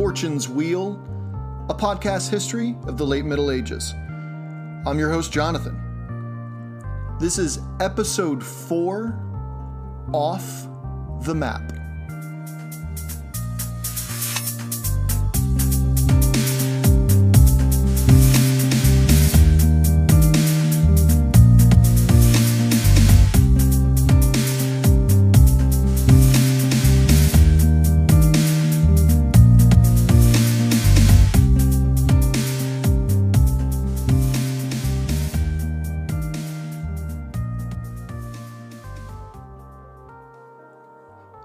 Fortune's Wheel, a podcast history of the late Middle Ages. I'm your host, Jonathan. This is episode four Off the Map.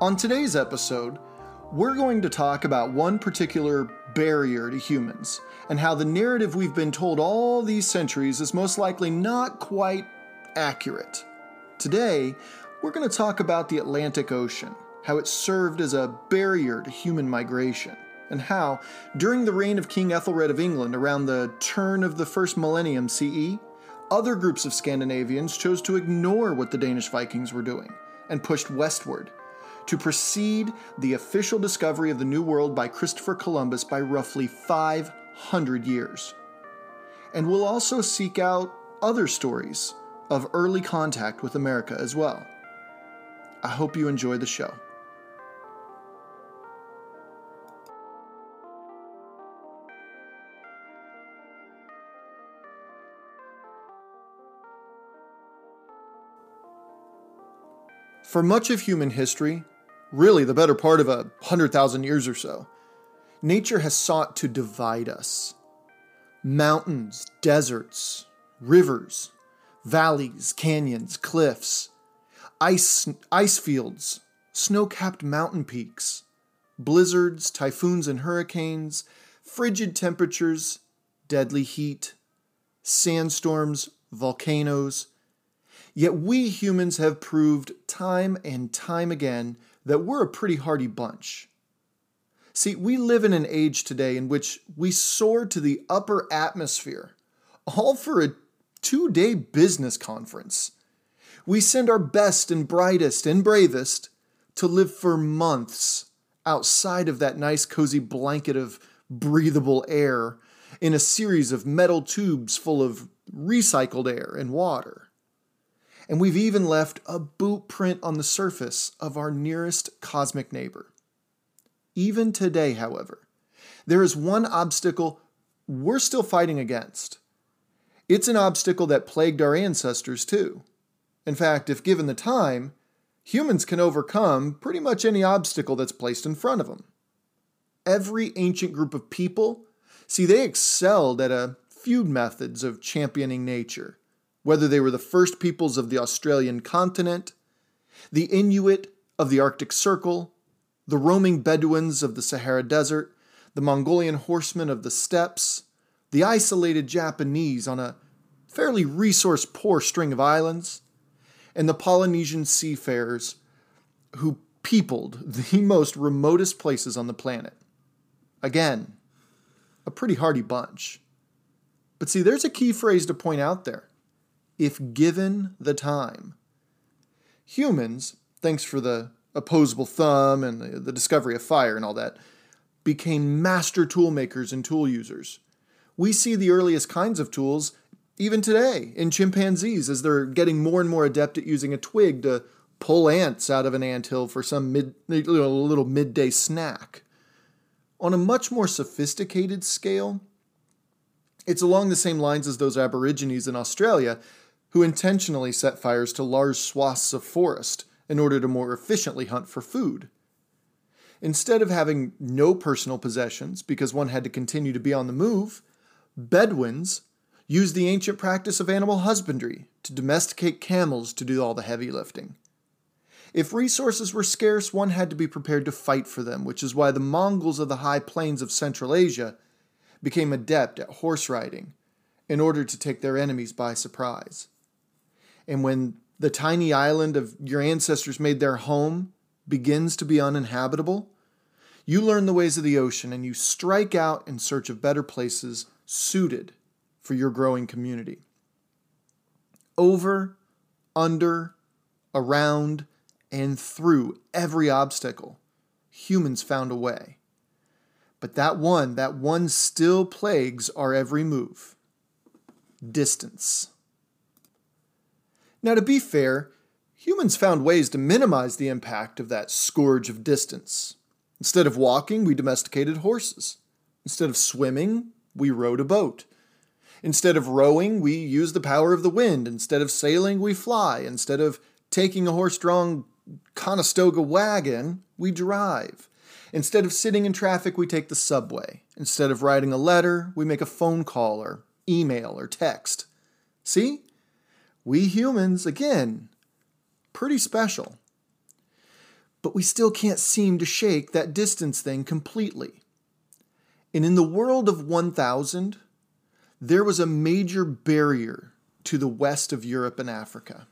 On today's episode, we're going to talk about one particular barrier to humans and how the narrative we've been told all these centuries is most likely not quite accurate. Today, we're going to talk about the Atlantic Ocean, how it served as a barrier to human migration, and how, during the reign of King Ethelred of England around the turn of the first millennium CE, other groups of Scandinavians chose to ignore what the Danish Vikings were doing and pushed westward to precede the official discovery of the New World by Christopher Columbus by roughly 500 years. And we'll also seek out other stories of early contact with America as well. I hope you enjoy the show. For much of human history, really the better part of a hundred thousand years or so, nature has sought to divide us. Mountains, deserts, rivers, valleys, canyons, cliffs, ice, ice fields, snow capped mountain peaks, blizzards, typhoons and hurricanes, frigid temperatures, deadly heat, sandstorms, volcanoes. Yet we humans have proved time and time again that we're a pretty hardy bunch. See, we live in an age today in which we soar to the upper atmosphere, all for a two day business conference. We send our best and brightest and bravest to live for months outside of that nice, cozy blanket of breathable air in a series of metal tubes full of recycled air and water and we've even left a boot print on the surface of our nearest cosmic neighbor. Even today, however, there is one obstacle we're still fighting against. It's an obstacle that plagued our ancestors too. In fact, if given the time, humans can overcome pretty much any obstacle that's placed in front of them. Every ancient group of people, see, they excelled at a few methods of championing nature whether they were the first peoples of the Australian continent, the Inuit of the Arctic Circle, the roaming Bedouins of the Sahara Desert, the Mongolian horsemen of the steppes, the isolated Japanese on a fairly resource poor string of islands, and the Polynesian seafarers who peopled the most remotest places on the planet. Again, a pretty hardy bunch. But see, there's a key phrase to point out there if given the time. Humans, thanks for the opposable thumb and the, the discovery of fire and all that, became master tool makers and tool users. We see the earliest kinds of tools even today in chimpanzees as they're getting more and more adept at using a twig to pull ants out of an ant hill for some mid, little midday snack. On a much more sophisticated scale, it's along the same lines as those Aborigines in Australia who intentionally set fires to large swaths of forest in order to more efficiently hunt for food. Instead of having no personal possessions because one had to continue to be on the move, Bedouins used the ancient practice of animal husbandry to domesticate camels to do all the heavy lifting. If resources were scarce, one had to be prepared to fight for them, which is why the Mongols of the high plains of Central Asia became adept at horse riding in order to take their enemies by surprise. And when the tiny island of your ancestors made their home begins to be uninhabitable, you learn the ways of the ocean and you strike out in search of better places suited for your growing community. Over, under, around, and through every obstacle, humans found a way. But that one, that one still plagues our every move distance. Now, to be fair, humans found ways to minimize the impact of that scourge of distance. Instead of walking, we domesticated horses. Instead of swimming, we rowed a boat. Instead of rowing, we use the power of the wind. Instead of sailing, we fly. Instead of taking a horse drawn Conestoga wagon, we drive. Instead of sitting in traffic, we take the subway. Instead of writing a letter, we make a phone call or email or text. See? We humans, again, pretty special. But we still can't seem to shake that distance thing completely. And in the world of 1000, there was a major barrier to the west of Europe and Africa.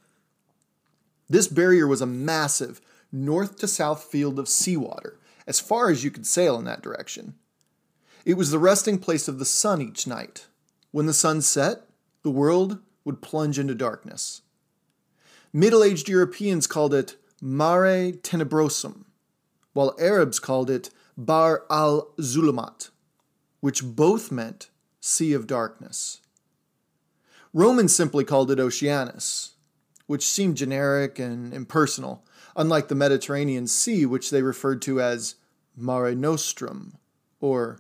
This barrier was a massive north to south field of seawater, as far as you could sail in that direction. It was the resting place of the sun each night. When the sun set, the world would plunge into darkness. Middle aged Europeans called it Mare Tenebrosum, while Arabs called it Bahr al Zulumat, which both meant Sea of Darkness. Romans simply called it Oceanus, which seemed generic and impersonal, unlike the Mediterranean Sea, which they referred to as Mare Nostrum, or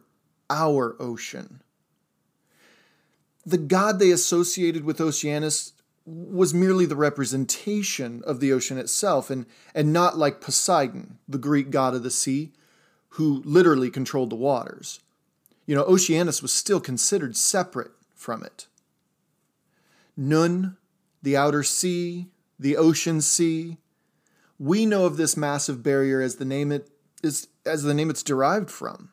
our ocean. The god they associated with Oceanus was merely the representation of the ocean itself, and, and not like Poseidon, the Greek god of the sea, who literally controlled the waters you know, Oceanus was still considered separate from it. Nun, the outer sea, the ocean sea, we know of this massive barrier as the name it is as the name it's derived from.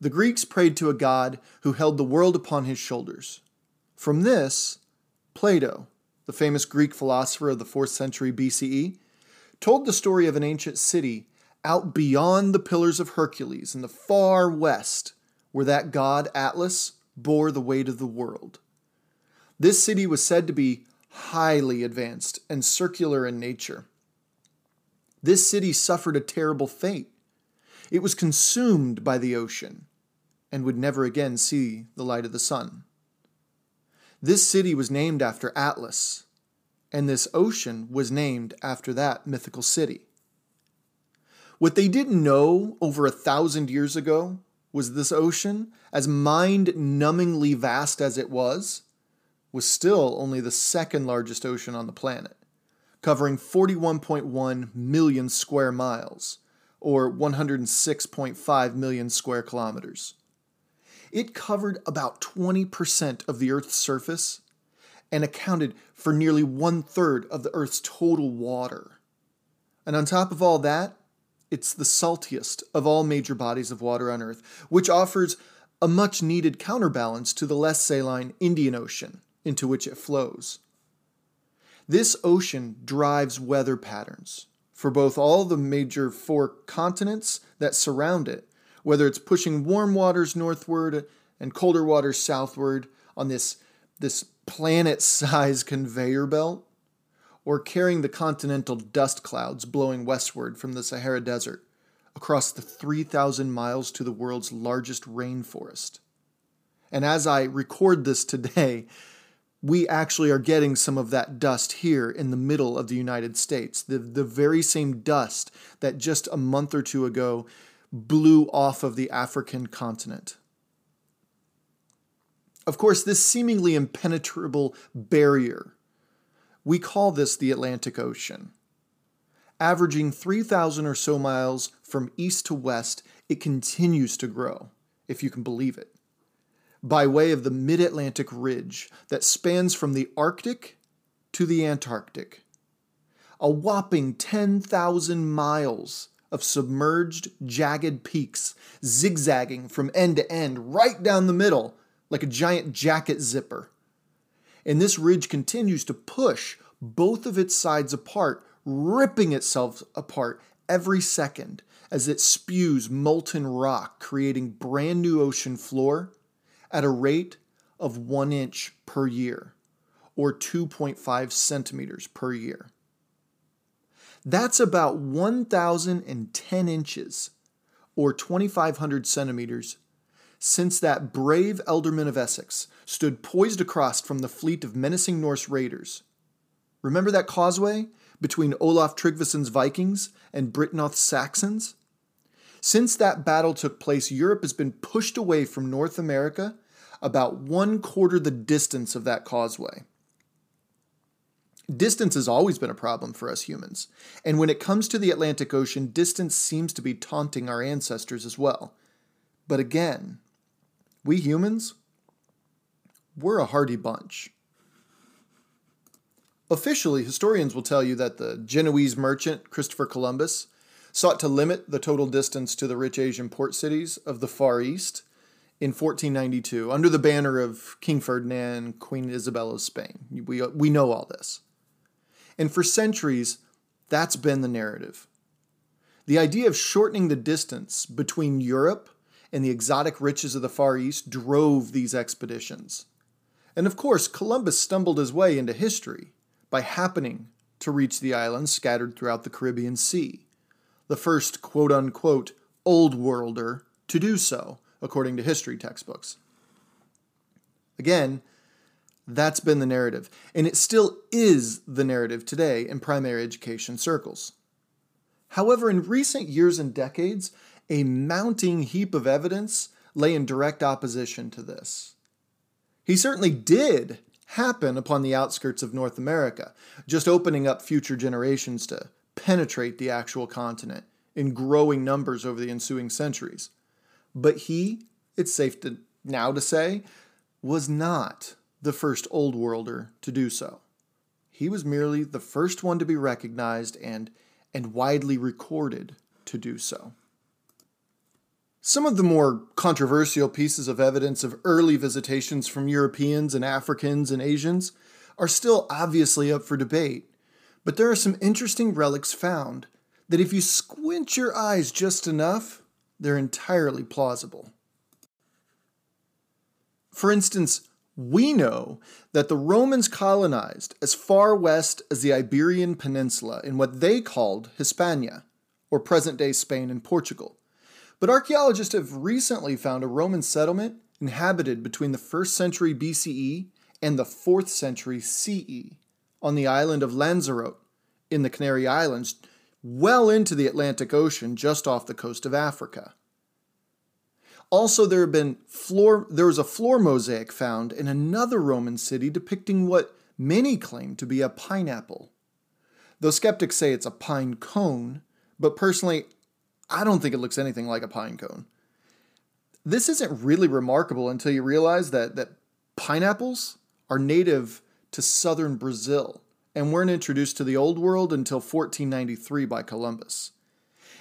The Greeks prayed to a god who held the world upon his shoulders. From this, Plato, the famous Greek philosopher of the 4th century BCE, told the story of an ancient city out beyond the Pillars of Hercules in the far west where that god Atlas bore the weight of the world. This city was said to be highly advanced and circular in nature. This city suffered a terrible fate. It was consumed by the ocean and would never again see the light of the sun. This city was named after Atlas, and this ocean was named after that mythical city. What they didn't know over a thousand years ago was this ocean, as mind numbingly vast as it was, was still only the second largest ocean on the planet, covering 41.1 million square miles, or 106.5 million square kilometers. It covered about 20% of the Earth's surface and accounted for nearly one third of the Earth's total water. And on top of all that, it's the saltiest of all major bodies of water on Earth, which offers a much needed counterbalance to the less saline Indian Ocean into which it flows. This ocean drives weather patterns for both all the major four continents that surround it, whether it's pushing warm waters northward and colder waters southward on this, this planet sized conveyor belt, or carrying the continental dust clouds blowing westward from the Sahara Desert across the 3,000 miles to the world's largest rainforest. And as I record this today, we actually are getting some of that dust here in the middle of the United States. The, the very same dust that just a month or two ago blew off of the African continent. Of course, this seemingly impenetrable barrier we call this the Atlantic Ocean. Averaging 3,000 or so miles from east to west, it continues to grow, if you can believe it, by way of the mid Atlantic ridge that spans from the Arctic to the Antarctic. A whopping 10,000 miles of submerged, jagged peaks zigzagging from end to end, right down the middle, like a giant jacket zipper and this ridge continues to push both of its sides apart, ripping itself apart every second as it spews molten rock, creating brand new ocean floor at a rate of one inch per year, or 2.5 centimeters per year. That's about 1,010 inches or 2,500 centimeters, since that brave ealdorman of Essex stood poised across from the fleet of menacing Norse raiders. Remember that causeway between Olaf Tryggvason's Vikings and Byrhtnoth's Saxons? Since that battle took place, Europe has been pushed away from North America about one quarter the distance of that causeway. Distance has always been a problem for us humans, and when it comes to the Atlantic Ocean, distance seems to be taunting our ancestors as well. But again, we humans, we're a hardy bunch. Officially, historians will tell you that the Genoese merchant Christopher Columbus sought to limit the total distance to the rich Asian port cities of the Far East in 1492 under the banner of King Ferdinand Queen Isabella of Spain. We, we know all this. And for centuries, that's been the narrative. The idea of shortening the distance between Europe and the exotic riches of the Far East drove these expeditions. And of course, Columbus stumbled his way into history by happening to reach the islands scattered throughout the Caribbean Sea, the first quote unquote old worlder to do so, according to history textbooks. Again, that's been the narrative, and it still is the narrative today in primary education circles. However, in recent years and decades, a mounting heap of evidence lay in direct opposition to this. He certainly did happen upon the outskirts of North America, just opening up future generations to penetrate the actual continent in growing numbers over the ensuing centuries. But he, it's safe to now to say, was not the first Old Worlder to do so. He was merely the first one to be recognized and, and widely recorded to do so. Some of the more controversial pieces of evidence of early visitations from Europeans and Africans and Asians are still obviously up for debate, but there are some interesting relics found that, if you squint your eyes just enough, they're entirely plausible. For instance, we know that the Romans colonized as far west as the Iberian Peninsula in what they called Hispania, or present day Spain and Portugal. But archaeologists have recently found a Roman settlement inhabited between the 1st century BCE and the 4th century CE on the island of Lanzarote in the Canary Islands, well into the Atlantic Ocean just off the coast of Africa. Also, there have been floor there was a floor mosaic found in another Roman city depicting what many claim to be a pineapple. Though skeptics say it's a pine cone, but personally, I don't think it looks anything like a pine cone. This isn't really remarkable until you realize that, that pineapples are native to southern Brazil and weren't introduced to the Old World until 1493 by Columbus.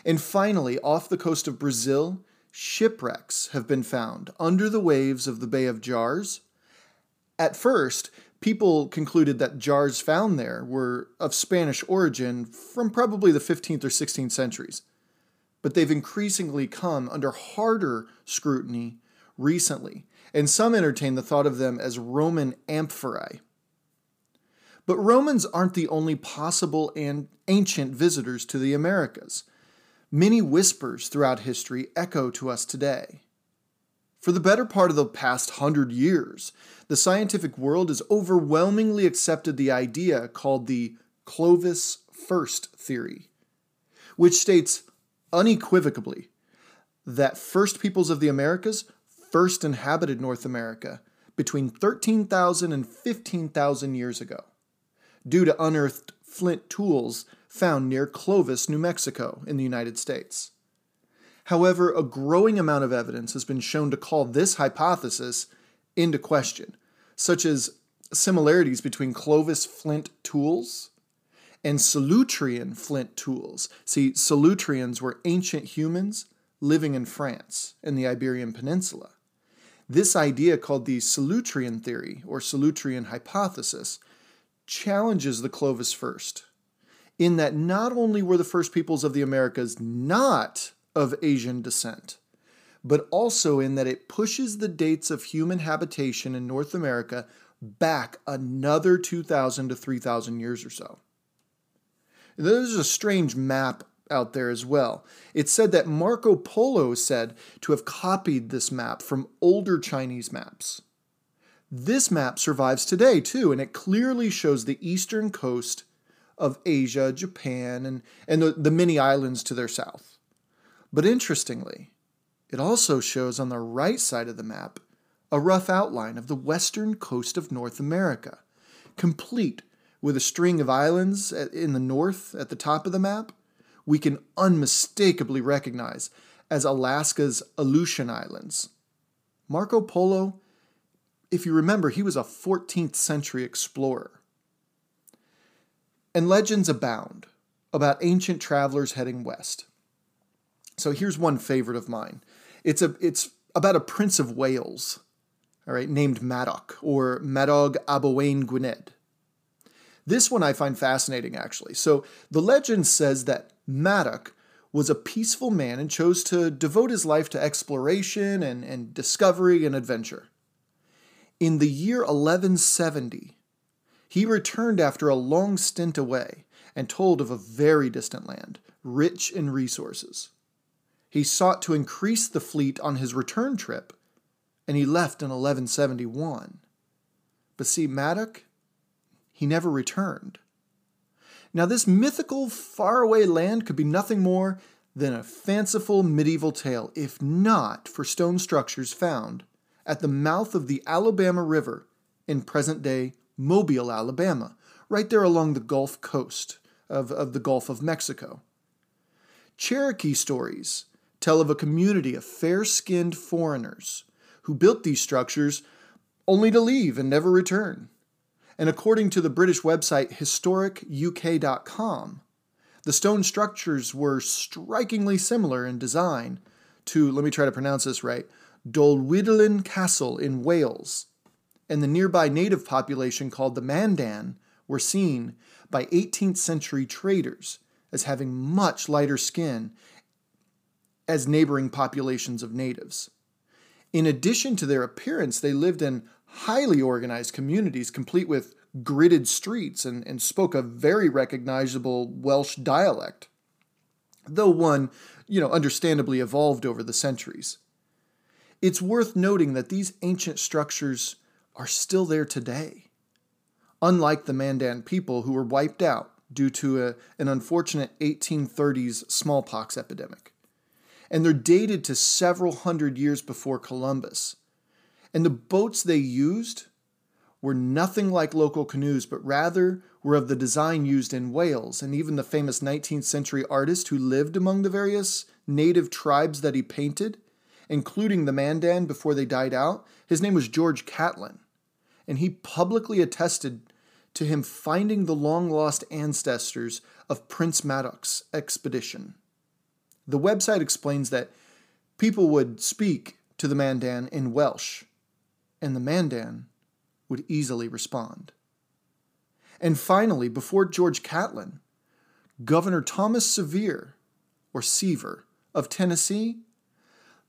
And finally, off the coast of Brazil, shipwrecks have been found under the waves of the Bay of Jars. At first, people concluded that jars found there were of Spanish origin from probably the 15th or 16th centuries. But they've increasingly come under harder scrutiny recently, and some entertain the thought of them as Roman amphorae. But Romans aren't the only possible and ancient visitors to the Americas. Many whispers throughout history echo to us today. For the better part of the past hundred years, the scientific world has overwhelmingly accepted the idea called the Clovis first theory, which states unequivocally that first peoples of the Americas first inhabited North America between 13,000 and 15,000 years ago, due to unearthed flint tools found near Clovis, New Mexico, in the United States. However, a growing amount of evidence has been shown to call this hypothesis into question, such as similarities between Clovis flint tools and Solutrean flint tools. See, Solutreans were ancient humans living in France in the Iberian Peninsula. This idea, called the Solutrean theory or Solutrean hypothesis, challenges the Clovis first in that not only were the first peoples of the Americas not of Asian descent, but also in that it pushes the dates of human habitation in North America back another 2,000 to 3,000 years or so. There's a strange map out there as well. It's said that Marco Polo is said to have copied this map from older Chinese maps. This map survives today too, and it clearly shows the eastern coast of Asia, Japan, and, and the, the many islands to their south. But interestingly, it also shows on the right side of the map a rough outline of the western coast of North America, complete with a string of islands in the north at the top of the map we can unmistakably recognize as Alaska's Aleutian Islands. Marco Polo, if you remember, he was a 14th century explorer. And legends abound about ancient travelers heading west. So here's one favorite of mine. It's a it's about a prince of Wales, all right, named Madoc or Madog ab Owain Gwynedd. This one I find fascinating actually. So the legend says that Madoc was a peaceful man and chose to devote his life to exploration and, and discovery and adventure. In the year 1170, he returned after a long stint away and told of a very distant land, rich in resources. He sought to increase the fleet on his return trip, and he left in 1171. But see, Madoc, he never returned. Now, this mythical, faraway land could be nothing more than a fanciful medieval tale, if not for stone structures found at the mouth of the Alabama River in present day Mobile, Alabama, right there along the Gulf Coast of, of the Gulf of Mexico. Cherokee stories tell of a community of fair skinned foreigners who built these structures only to leave and never return. And according to the British website historicuk.com, the stone structures were strikingly similar in design to, let me try to pronounce this right, Dolwyddelan Castle in Wales. And the nearby native population called the Mandan were seen by 18th century traders as having much lighter skin as neighboring populations of natives. In addition to their appearance, they lived in highly organized communities, complete with gridded streets, and, and spoke a very recognizable Welsh dialect, though one, you know, understandably evolved over the centuries. It's worth noting that these ancient structures are still there today. Unlike the Mandan people who were wiped out due to a, an unfortunate 1830s smallpox epidemic. And they're dated to several hundred years before Columbus and the boats they used were nothing like local canoes, but rather were of the design used in Wales. And even the famous 19th century artist who lived among the various native tribes that he painted, including the Mandan before they died out, his name was George Catlin. And he publicly attested to him finding the long lost ancestors of Prince Madoc's expedition. The website explains that people would speak to the Mandan in Welsh and the Mandan would easily respond. And finally, before George Catlin, Governor Thomas Sevier, or Seaver, of Tennessee,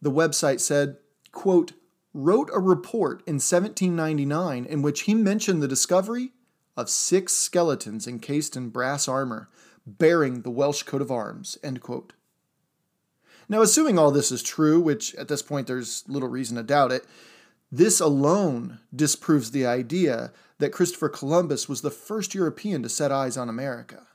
the website said, quote, wrote a report in 1799 in which he mentioned the discovery of six skeletons encased in brass armor bearing the Welsh coat of arms, end quote. Now, assuming all this is true, which at this point there's little reason to doubt it, this alone disproves the idea that Christopher Columbus was the first European to set eyes on America.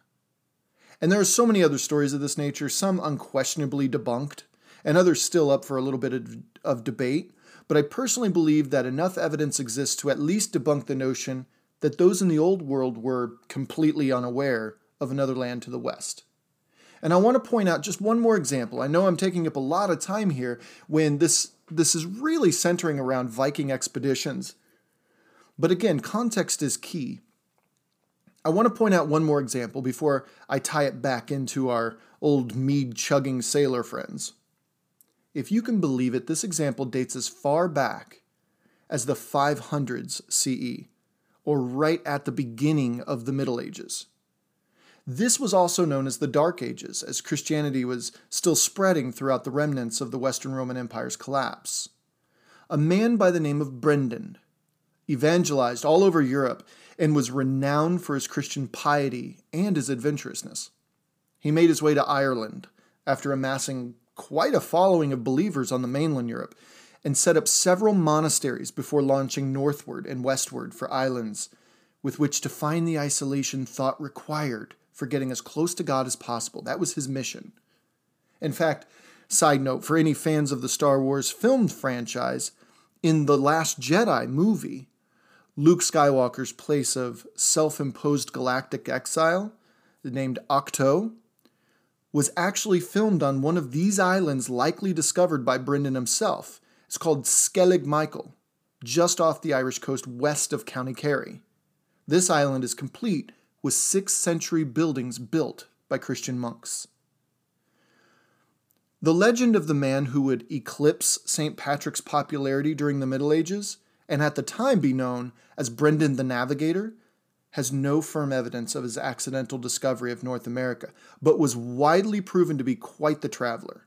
And there are so many other stories of this nature, some unquestionably debunked, and others still up for a little bit of, of debate. But I personally believe that enough evidence exists to at least debunk the notion that those in the Old World were completely unaware of another land to the west. And I want to point out just one more example. I know I'm taking up a lot of time here when this this is really centering around Viking expeditions. But again, context is key. I want to point out one more example before I tie it back into our old mead chugging sailor friends. If you can believe it, this example dates as far back as the 500s CE, or right at the beginning of the Middle Ages. This was also known as the Dark Ages, as Christianity was still spreading throughout the remnants of the Western Roman Empire's collapse. A man by the name of Brendan evangelized all over Europe and was renowned for his Christian piety and his adventurousness. he made his way to Ireland after amassing quite a following of believers on the mainland Europe and set up several monasteries before launching northward and westward for islands with which to find the isolation thought required for getting as close to God as possible. That was his mission. In fact, side note for any fans of the Star Wars film franchise, in The Last Jedi movie, Luke Skywalker's place of self imposed galactic exile, named Ahch-To, was actually filmed on one of these islands likely discovered by Brendan himself. It's called Skellig Michael, just off the Irish coast west of County Kerry. This island is complete with 6th century buildings built by Christian monks. The legend of the man who would eclipse St. Patrick's popularity during the Middle Ages and at the time be known as Brendan the Navigator has no firm evidence of his accidental discovery of North America, but was widely proven to be quite the traveler.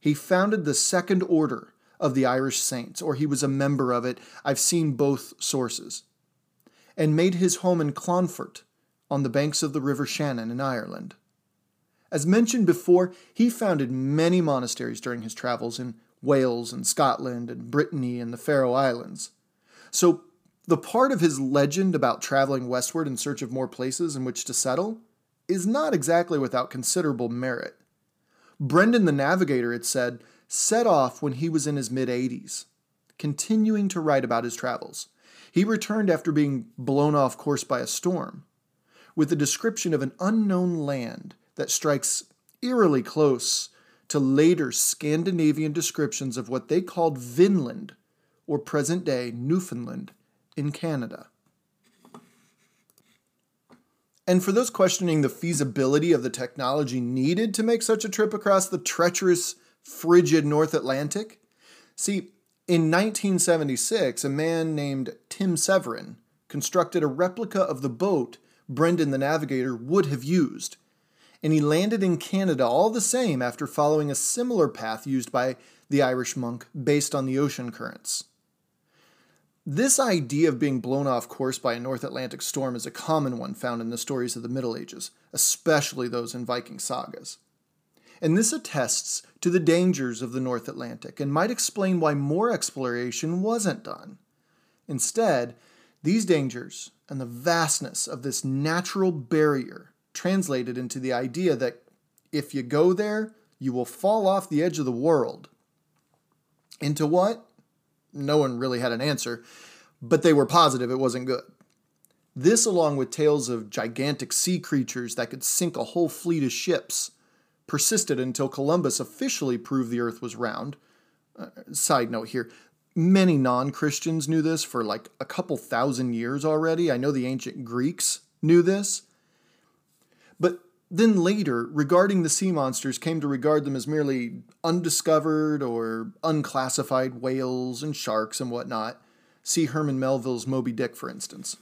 He founded the Second Order of the Irish Saints, or he was a member of it. I've seen both sources. And made his home in Clonfert, on the banks of the River Shannon in Ireland. As mentioned before, he founded many monasteries during his travels in Wales and Scotland and Brittany and the Faroe Islands. So the part of his legend about traveling westward in search of more places in which to settle is not exactly without considerable merit. Brendan the Navigator, it said, set off when he was in his mid 80s, continuing to write about his travels. He returned after being blown off course by a storm, with a description of an unknown land that strikes eerily close to later Scandinavian descriptions of what they called Vinland, or present day Newfoundland, in Canada. And for those questioning the feasibility of the technology needed to make such a trip across the treacherous, frigid North Atlantic, see, in 1976, a man named Tim Severin constructed a replica of the boat Brendan the Navigator would have used, and he landed in Canada all the same after following a similar path used by the Irish monk based on the ocean currents. This idea of being blown off course by a North Atlantic storm is a common one found in the stories of the Middle Ages, especially those in Viking sagas. And this attests to the dangers of the North Atlantic and might explain why more exploration wasn't done. Instead, these dangers and the vastness of this natural barrier translated into the idea that if you go there, you will fall off the edge of the world. Into what? No one really had an answer, but they were positive it wasn't good. This, along with tales of gigantic sea creatures that could sink a whole fleet of ships, persisted until Columbus officially proved the Earth was round. Uh, side note here many non Christians knew this for like a couple thousand years already. I know the ancient Greeks knew this. Then later, regarding the sea monsters, came to regard them as merely undiscovered or unclassified whales and sharks and whatnot. See Herman Melville's Moby Dick, for instance.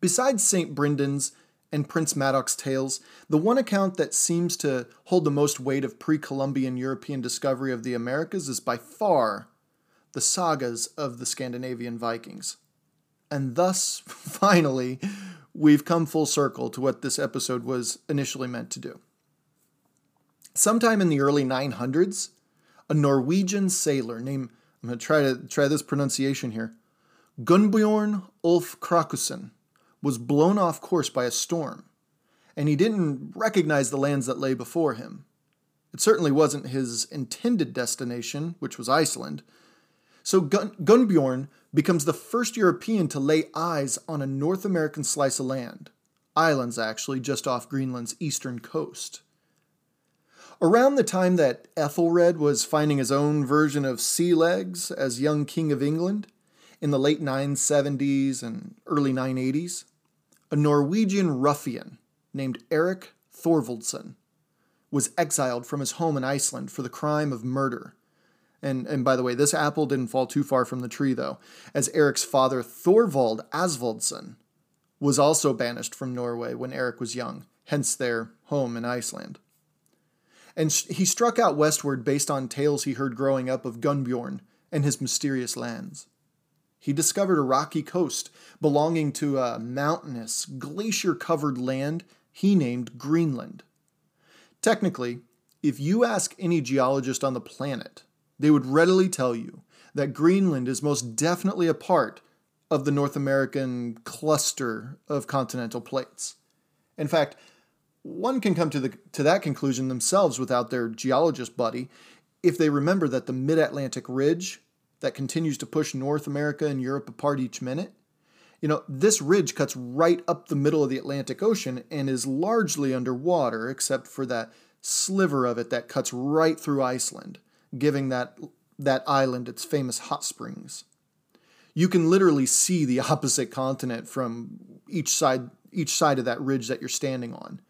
Besides St. Brendan's and Prince Madoc's tales, the one account that seems to hold the most weight of pre Columbian European discovery of the Americas is by far the sagas of the Scandinavian Vikings. And thus, finally, we've come full circle to what this episode was initially meant to do. Sometime in the early 900s, a Norwegian sailor named, I'm going to try to try this pronunciation here, Gunnbjorn Ulf Kragusson, was blown off course by a storm, and he didn't recognize the lands that lay before him. It certainly wasn't his intended destination, which was Iceland. So Gun- Gunnbjorn becomes the first European to lay eyes on a North American slice of land, islands actually, just off Greenland's eastern coast. Around the time that Ethelred was finding his own version of sea legs as young King of England, in the late 970s and early 980s, a Norwegian ruffian named Eric Thorvaldsson was exiled from his home in Iceland for the crime of murder and, and by the way, this apple didn't fall too far from the tree, though, as Eric's father, Thorvald Asvaldsson, was also banished from Norway when Eric was young, hence their home in Iceland. And he struck out westward based on tales he heard growing up of Gunnbjorn and his mysterious lands. He discovered a rocky coast belonging to a mountainous, glacier covered land he named Greenland. Technically, if you ask any geologist on the planet, they would readily tell you that Greenland is most definitely a part of the North American cluster of continental plates. In fact, one can come to, the, to that conclusion themselves without their geologist buddy if they remember that the mid Atlantic ridge that continues to push North America and Europe apart each minute, you know, this ridge cuts right up the middle of the Atlantic Ocean and is largely underwater, except for that sliver of it that cuts right through Iceland, giving that, that island its famous hot springs. You can literally see the opposite continent from each side, each side of that ridge that you're standing on.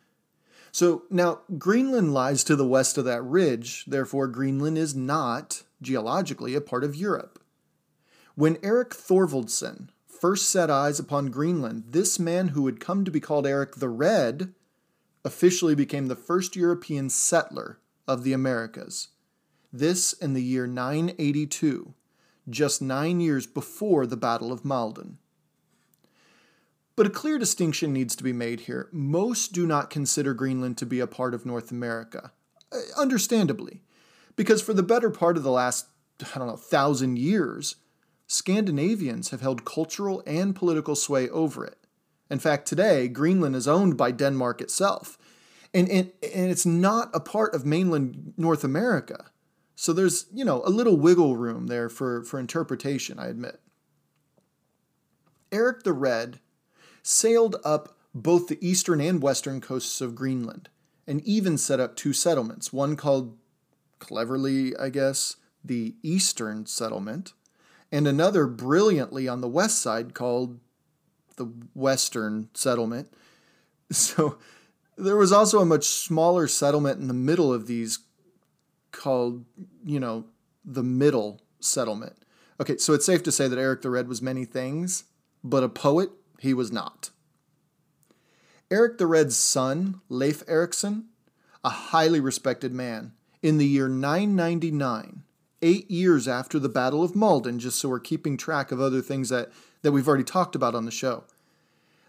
So now Greenland lies to the west of that ridge, therefore, Greenland is not, geologically, a part of Europe. When Erik Thorvaldsson first set eyes upon Greenland, this man who would come to be called Eric the Red officially became the first European settler of the Americas. This in the year 982, just nine years before the Battle of Maldon. But a clear distinction needs to be made here. Most do not consider Greenland to be a part of North America, uh, understandably, because for the better part of the last, I don't know, thousand years, Scandinavians have held cultural and political sway over it. In fact, today, Greenland is owned by Denmark itself, and, and, and it's not a part of mainland North America. So there's, you know, a little wiggle room there for, for interpretation, I admit. Eric the Red sailed up both the eastern and western coasts of Greenland, and even set up two settlements, one called, cleverly, I guess, the Eastern Settlement, and another brilliantly on the west side called the Western Settlement. So there was also a much smaller settlement in the middle of these called, you know, the Middle Settlement. Okay, so it's safe to say that Eric the Red was many things, but a poet he was not. Eric the Red's son, Leif Erikson, a highly respected man, in the year 999, eight years after the Battle of Maldon, just so we're keeping track of other things that, that we've already talked about on the show.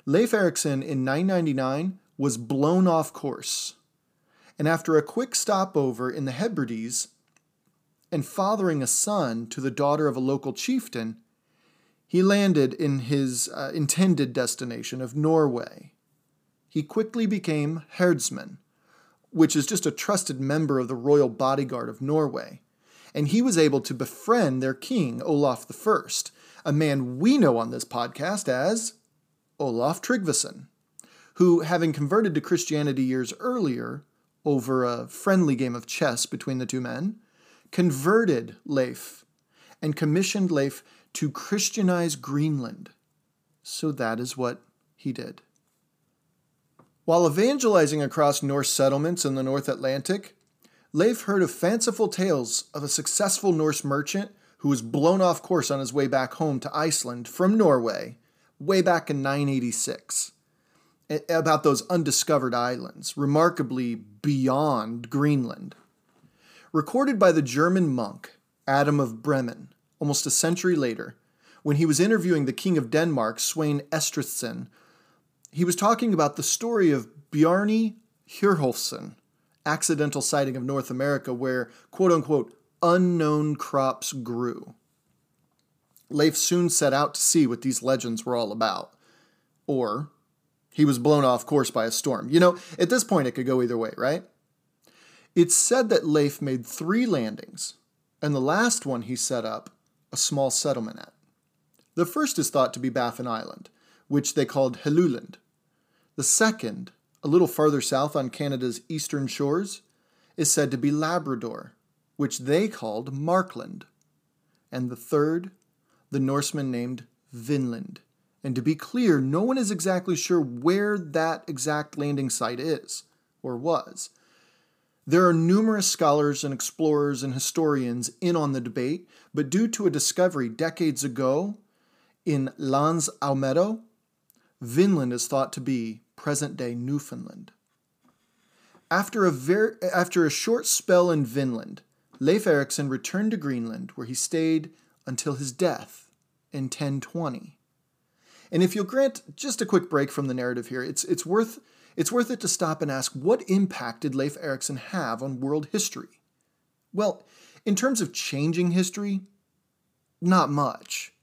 Leif Erikson in 999 was blown off course, and after a quick stopover in the Hebrides and fathering a son to the daughter of a local chieftain, he landed in his uh, intended destination of Norway. He quickly became hirdsman, which is just a trusted member of the royal bodyguard of Norway, and he was able to befriend their king, Olaf I, a man we know on this podcast as Olaf Tryggvason, who, having converted to Christianity years earlier over a friendly game of chess between the two men, converted Leif and commissioned Leif to Christianize Greenland. So that is what he did. While evangelizing across Norse settlements in the North Atlantic, Leif heard of fanciful tales of a successful Norse merchant who was blown off course on his way back home to Iceland from Norway way back in 986 about those undiscovered islands, remarkably beyond Greenland. Recorded by the German monk Adam of Bremen almost a century later, when he was interviewing the King of Denmark, Svein Estridsson, he was talking about the story of Bjarni Herjólfsson, accidental sighting of North America where, quote unquote, unknown crops grew. Leif soon set out to see what these legends were all about. Or he was blown off course by a storm. You know, at this point, it could go either way, right? It's said that Leif made three landings, and the last one he set up a small settlement at. The first is thought to be Baffin Island, which they called Helluland. The second, a little farther south on Canada's eastern shores, is said to be Labrador, which they called Markland. And the third, the Norsemen named Vinland. And to be clear, no one is exactly sure where that exact landing site is, or was. There are numerous scholars and explorers and historians in on the debate, but due to a discovery decades ago in Lans Aumedo, Vinland is thought to be present day Newfoundland. After a, ver- after a short spell in Vinland, Leif Erikson returned to Greenland, where he stayed until his death in 1020. And if you'll grant just a quick break from the narrative here, it's, it's worth it's worth it to stop and ask what impact did Leif Erikson have on world history? Well, in terms of changing history, not much.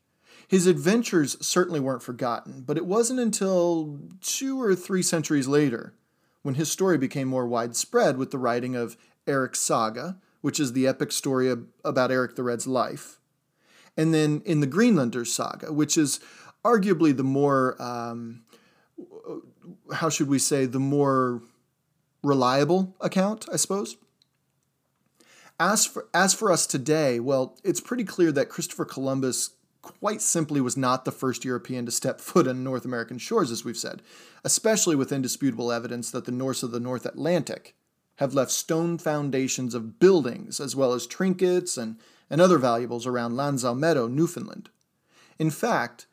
His adventures certainly weren't forgotten, but it wasn't until two or three centuries later when his story became more widespread with the writing of Eric's Saga, which is the epic story about Eric the Red's life, and then in the Greenlander's Saga, which is arguably the more, um, how should we say, the more reliable account, I suppose. As for, as for us today, well, it's pretty clear that Christopher Columbus quite simply was not the first European to step foot on North American shores, as we've said, especially with indisputable evidence that the Norse of the North Atlantic have left stone foundations of buildings as well as trinkets and, and other valuables around L'Anse aux Meadow, Newfoundland. In fact,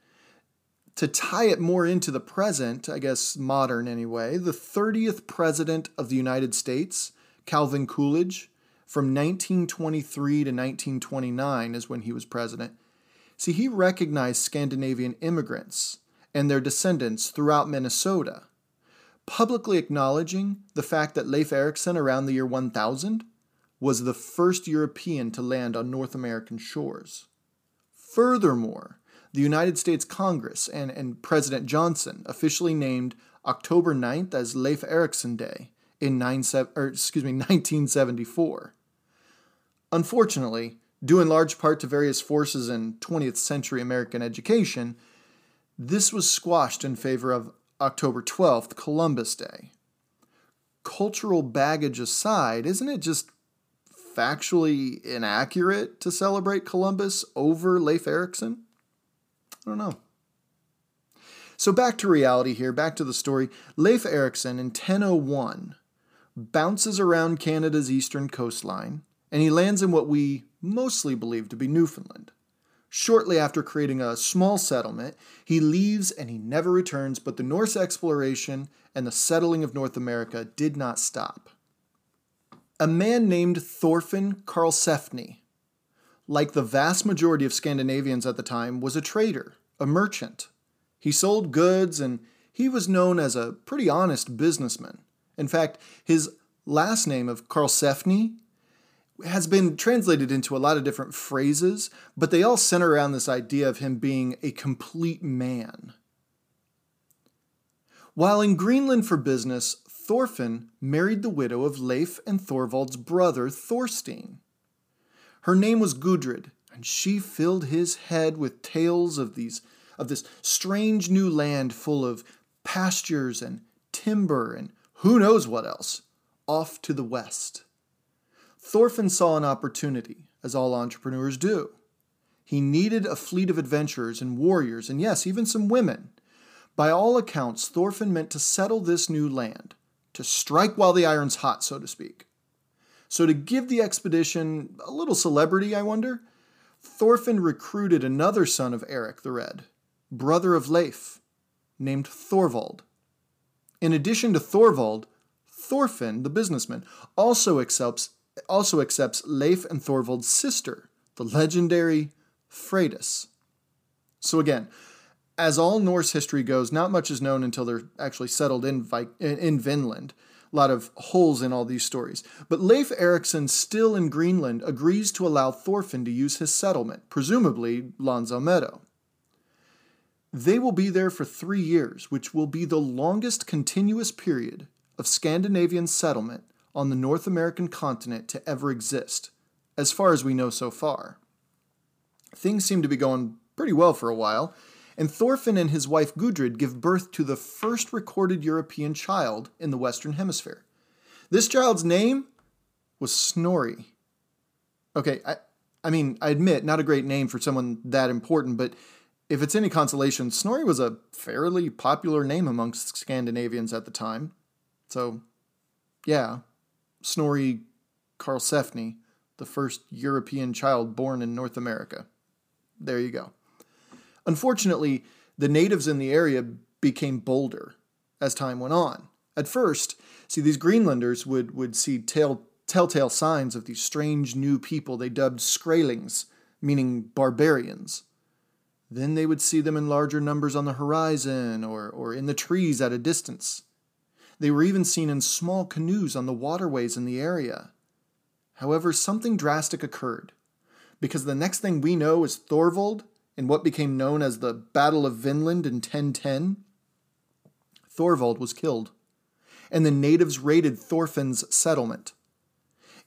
to tie it more into the present, I guess modern anyway, the 30th President of the United States, Calvin Coolidge, from 1923 to 1929 is when he was president. See, he recognized Scandinavian immigrants and their descendants throughout Minnesota, publicly acknowledging the fact that Leif Erikson around the year 1000 was the first European to land on North American shores. Furthermore, the United States Congress and, and President Johnson officially named October 9th as Leif Erikson Day in nine, or, excuse me, 1974. Unfortunately, due in large part to various forces in 20th century American education, this was squashed in favor of October 12th, Columbus Day. Cultural baggage aside, isn't it just factually inaccurate to celebrate Columbus over Leif Erikson? I don't know. So back to reality here, back to the story. Leif Erikson in 1001 bounces around Canada's eastern coastline, and he lands in what we mostly believe to be Newfoundland. Shortly after creating a small settlement, he leaves and he never returns, but the Norse exploration and the settling of North America did not stop. A man named Thorfinn Karlsefni, like the vast majority of Scandinavians at the time, was a trader, a merchant. He sold goods and he was known as a pretty honest businessman. In fact, his last name of Karlsefni has been translated into a lot of different phrases, but they all center around this idea of him being a complete man. While in Greenland for business, Thorfinn married the widow of Leif and Thorvald's brother Thorstein. Her name was Gudrid, and she filled his head with tales of these of this strange new land full of pastures and timber and who knows what else off to the west. Thorfinn saw an opportunity, as all entrepreneurs do. He needed a fleet of adventurers and warriors, and yes, even some women. By all accounts, Thorfinn meant to settle this new land, to strike while the iron's hot, so to speak. So, to give the expedition a little celebrity, I wonder, Thorfinn recruited another son of Eric the Red, brother of Leif, named Thorvald. In addition to Thorvald, Thorfinn, the businessman, also accepts also accepts Leif and Thorvald's sister, the legendary Freydis. So again, as all Norse history goes, not much is known until they're actually settled in, Vi- in Vinland. Lot of holes in all these stories. But Leif Erikson, still in Greenland, agrees to allow Thorfinn to use his settlement, presumably L'Anse aux Meadow. They will be there for three years, which will be the longest continuous period of Scandinavian settlement on the North American continent to ever exist, as far as we know so far. Things seem to be going pretty well for a while, and Thorfinn and his wife Gudrid give birth to the first recorded European child in the Western Hemisphere. This child's name was Snorri. Okay, I, I mean, I admit, not a great name for someone that important, but if it's any consolation, Snorri was a fairly popular name amongst Scandinavians at the time. So, yeah, Snorri Karlsefni, the first European child born in North America. There you go. Unfortunately, the natives in the area became bolder as time went on. At first, see, these Greenlanders would, would see tell, telltale signs of these strange new people they dubbed Skraelings, meaning barbarians. Then they would see them in larger numbers on the horizon or, or in the trees at a distance. They were even seen in small canoes on the waterways in the area. However, something drastic occurred, because the next thing we know is Thorvald, in what became known as the Battle of Vinland in 1010. Thorvald was killed, and the natives raided Thorfinn's settlement.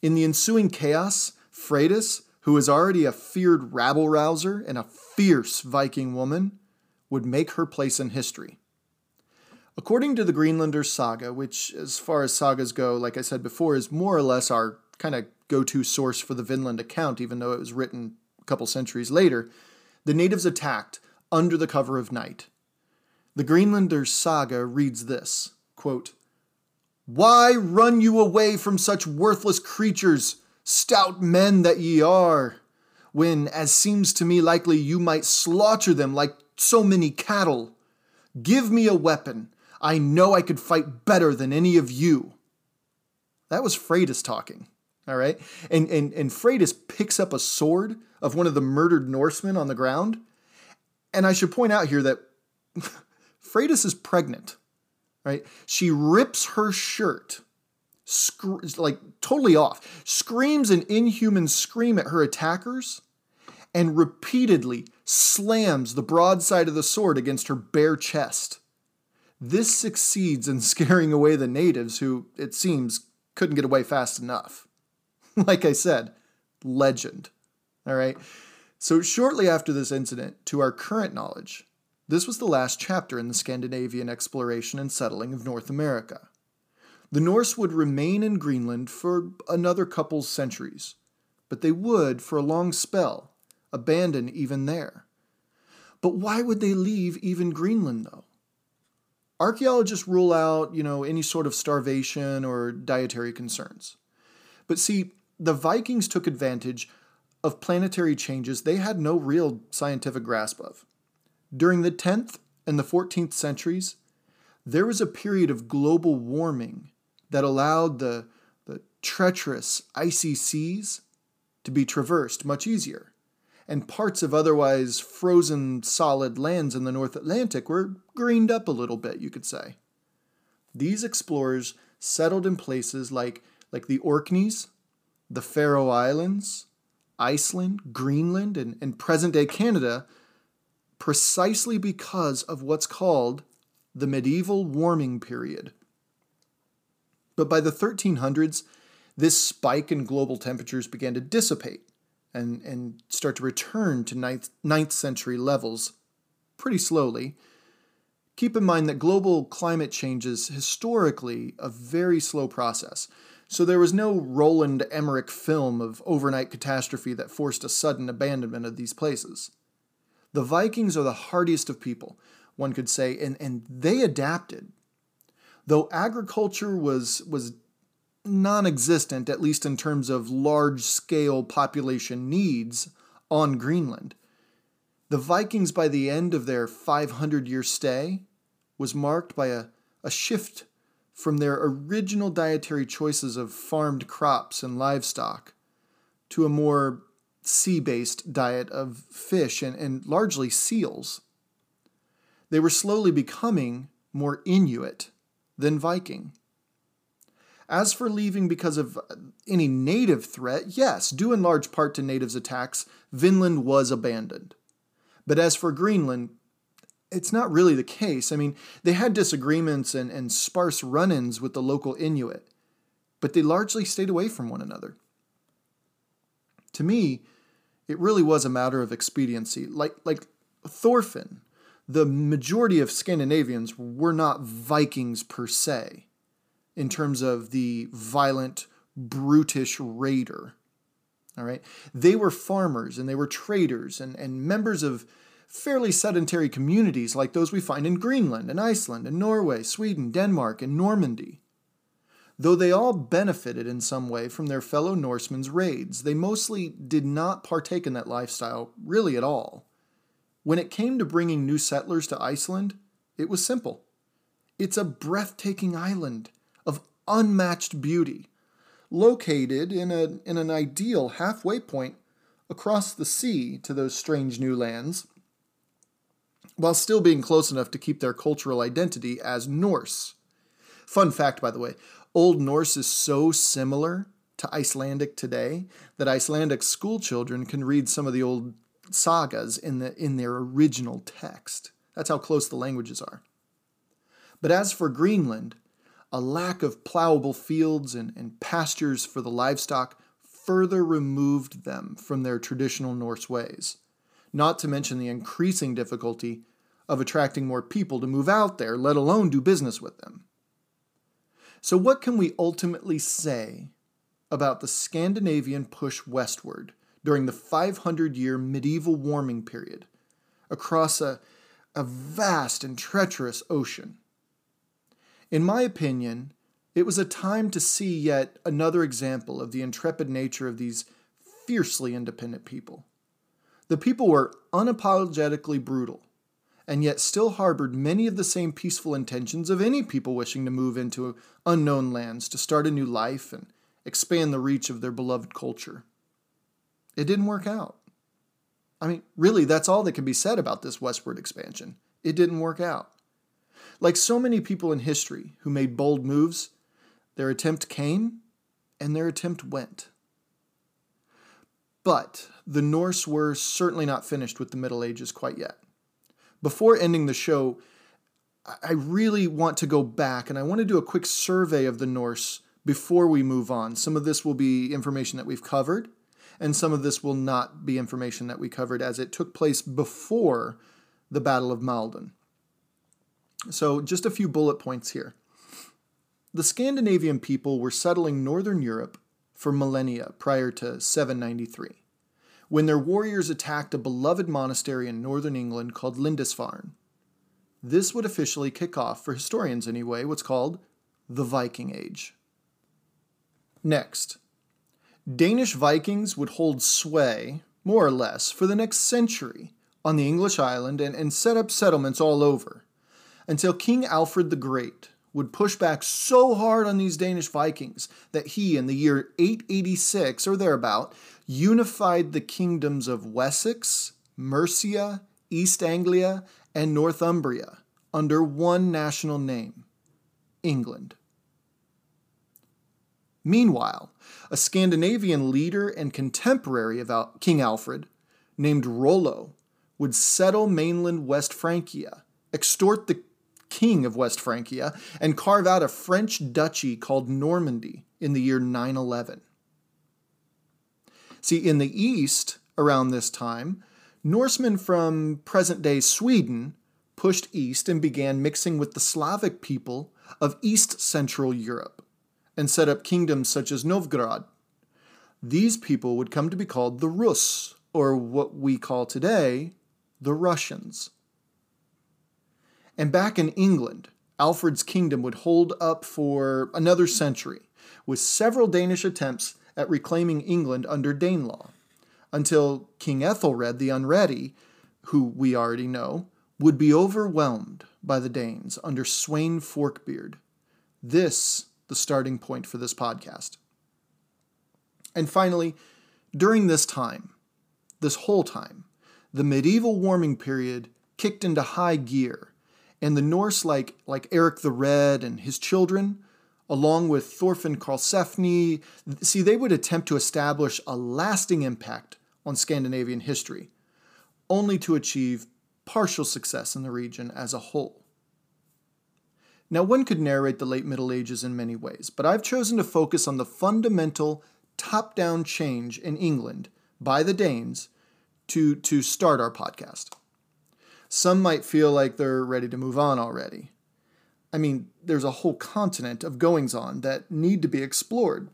In the ensuing chaos, Freydis, who was already a feared rabble rouser and a fierce Viking woman, would make her place in history. According to the Greenlander saga, which, as far as sagas go, like I said before, is more or less our kind of go to source for the Vinland account, even though it was written a couple centuries later, the natives attacked under the cover of night. The Greenlander's saga reads this quote, Why run you away from such worthless creatures, stout men that ye are, when, as seems to me likely, you might slaughter them like so many cattle? Give me a weapon. I know I could fight better than any of you. That was Freydis talking. All right. And, and, and Freydis picks up a sword of one of the murdered Norsemen on the ground. And I should point out here that Freydis is pregnant, right? She rips her shirt, like totally off, screams an inhuman scream at her attackers, and repeatedly slams the broadside of the sword against her bare chest. This succeeds in scaring away the natives who, it seems, couldn't get away fast enough. like I said, legend. All right. So, shortly after this incident, to our current knowledge, this was the last chapter in the Scandinavian exploration and settling of North America. The Norse would remain in Greenland for another couple centuries, but they would, for a long spell, abandon even there. But why would they leave even Greenland, though? Archaeologists rule out, you know, any sort of starvation or dietary concerns. But see, the Vikings took advantage of planetary changes they had no real scientific grasp of. During the 10th and the 14th centuries, there was a period of global warming that allowed the, the treacherous icy seas to be traversed much easier, and parts of otherwise frozen solid lands in the North Atlantic were greened up a little bit, you could say. These explorers settled in places like, like the Orkneys, the Faroe Islands, Iceland, Greenland, and, and present day Canada precisely because of what's called the medieval warming period. But by the 1300s, this spike in global temperatures began to dissipate and, and start to return to ninth, ninth century levels pretty slowly. Keep in mind that global climate change is historically a very slow process. So there was no Roland Emmerich film of overnight catastrophe that forced a sudden abandonment of these places. The Vikings are the hardiest of people, one could say, and, and they adapted. Though agriculture was, was non existent, at least in terms of large scale population needs on Greenland, the Vikings, by the end of their 500 year stay, was marked by a, a shift from their original dietary choices of farmed crops and livestock to a more sea based diet of fish and, and largely seals. They were slowly becoming more Inuit than Viking. As for leaving because of uh, any native threat, yes, due in large part to natives' attacks, Vinland was abandoned. But as for Greenland, it's not really the case. I mean, they had disagreements and, and sparse run ins with the local Inuit, but they largely stayed away from one another. To me, it really was a matter of expediency. Like, like Thorfinn, the majority of Scandinavians were not Vikings per se, in terms of the violent, brutish raider. All right? They were farmers and they were traders and, and members of fairly sedentary communities like those we find in Greenland and Iceland and Norway, Sweden, Denmark, and Normandy. Though they all benefited in some way from their fellow Norsemen's raids, they mostly did not partake in that lifestyle really at all. When it came to bringing new settlers to Iceland, it was simple. It's a breathtaking island of unmatched beauty, located in, a, in an ideal halfway point across the sea to those strange new lands while still being close enough to keep their cultural identity as Norse. Fun fact, by the way Old Norse is so similar to Icelandic today that Icelandic school children can read some of the old sagas in, the, in their original text. That's how close the languages are. But as for Greenland, a lack of plowable fields and, and pastures for the livestock further removed them from their traditional Norse ways, not to mention the increasing difficulty of attracting more people to move out there, let alone do business with them. So, what can we ultimately say about the Scandinavian push westward during the 500 year medieval warming period across a, a vast and treacherous ocean? In my opinion, it was a time to see yet another example of the intrepid nature of these fiercely independent people. The people were unapologetically brutal, and yet still harbored many of the same peaceful intentions of any people wishing to move into unknown lands to start a new life and expand the reach of their beloved culture. It didn't work out. I mean, really, that's all that can be said about this westward expansion. It didn't work out. Like so many people in history who made bold moves, their attempt came and their attempt went. But the Norse were certainly not finished with the Middle Ages quite yet before ending the show, I really want to go back and I want to do a quick survey of the Norse before we move on. Some of this will be information that we've covered, and some of this will not be information that we covered as it took place before the Battle of Maldon. So, just a few bullet points here. The Scandinavian people were settling northern Europe for millennia prior to 793 when their warriors attacked a beloved monastery in northern England called Lindisfarne. This would officially kick off, for historians anyway, what's called the Viking Age. Next, Danish Vikings would hold sway, more or less, for the next century on the English island and, and set up settlements all over, until King Alfred the Great would push back so hard on these Danish Vikings that he, in the year 886 or thereabout, unified the kingdoms of Wessex, Mercia, East Anglia, and Northumbria under one national name England. Meanwhile, a Scandinavian leader and contemporary of King Alfred, named Rollo, would settle mainland West Francia, extort the king of West Francia, and carve out a French duchy called Normandy in the year 911. See, in the east, around this time, Norsemen from present day Sweden pushed east and began mixing with the Slavic people of East Central Europe and set up kingdoms such as Novgorod. These people would come to be called the Rus, or what we call today the Russians. And back in England, Alfred's kingdom would hold up for another century, with several Danish attempts at reclaiming England under Danelaw, until King Ethelred the Unready, who we already know, would be overwhelmed by the Danes under Sweyn Forkbeard. This the starting point for this podcast. And finally, during this time, this whole time, the medieval warming period kicked into high gear, and the Norse, like, like Eric the Red and his children, along with Thorfinn Karlsefni, see, they would attempt to establish a lasting impact on Scandinavian history, only to achieve partial success in the region as a whole. Now, one could narrate the late Middle Ages in many ways, but I've chosen to focus on the fundamental top down change in England by the Danes to, to start our podcast. Some might feel like they're ready to move on already. I mean, there's a whole continent of goings on that need to be explored.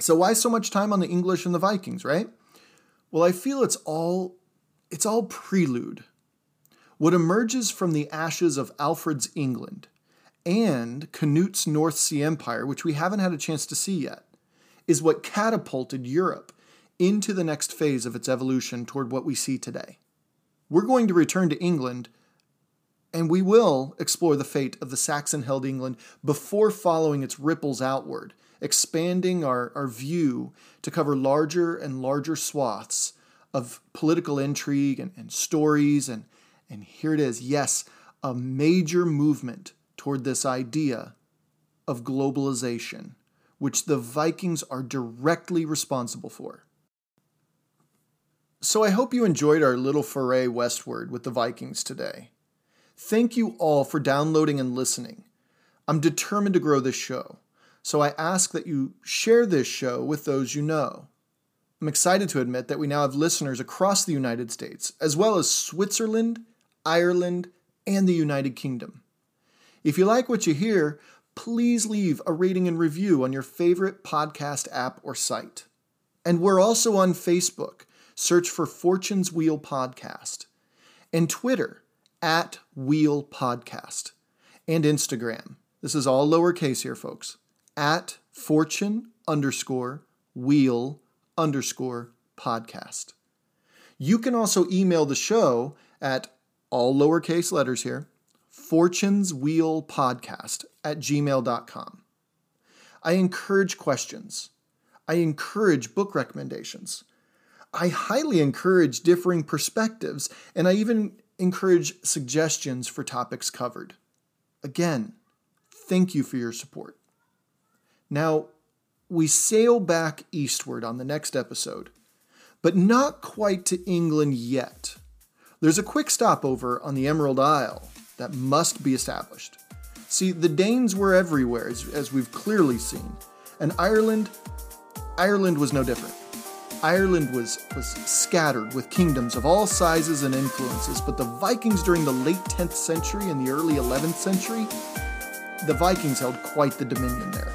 So why so much time on the English and the Vikings, right? Well, I feel it's all it's all prelude. What emerges from the ashes of Alfred's England and Canute's North Sea Empire, which we haven't had a chance to see yet, is what catapulted Europe into the next phase of its evolution toward what we see today. We're going to return to England and we will explore the fate of the Saxon held England before following its ripples outward, expanding our, our view to cover larger and larger swaths of political intrigue and, and stories. And, and here it is yes, a major movement toward this idea of globalization, which the Vikings are directly responsible for. So I hope you enjoyed our little foray westward with the Vikings today. Thank you all for downloading and listening. I'm determined to grow this show, so I ask that you share this show with those you know. I'm excited to admit that we now have listeners across the United States, as well as Switzerland, Ireland, and the United Kingdom. If you like what you hear, please leave a rating and review on your favorite podcast app or site. And we're also on Facebook. Search for Fortune's Wheel Podcast. And Twitter, at Wheel Podcast. And Instagram. This is all lowercase here, folks. At Fortune underscore Wheel underscore podcast. You can also email the show at all lowercase letters here, Fortune's Wheel Podcast at gmail.com. I encourage questions. I encourage book recommendations. I highly encourage differing perspectives, and I even encourage suggestions for topics covered. Again, thank you for your support. Now, we sail back eastward on the next episode, but not quite to England yet. There's a quick stopover on the Emerald Isle that must be established. See, the Danes were everywhere, as, as we've clearly seen, and Ireland, Ireland was no different. Ireland was, was scattered with kingdoms of all sizes and influences, but the Vikings during the late 10th century and the early 11th century, the Vikings held quite the dominion there.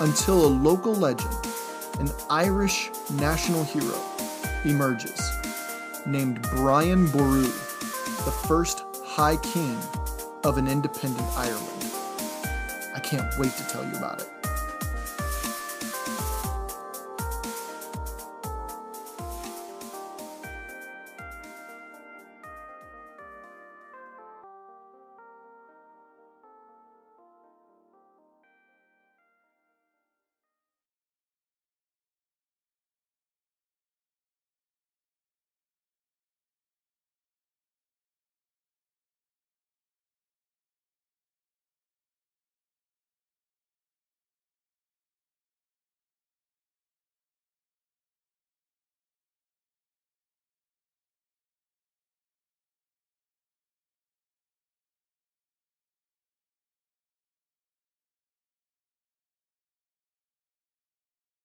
Until a local legend, an Irish national hero, emerges, named Brian Boru, the first High King of an independent Ireland. I can't wait to tell you about it.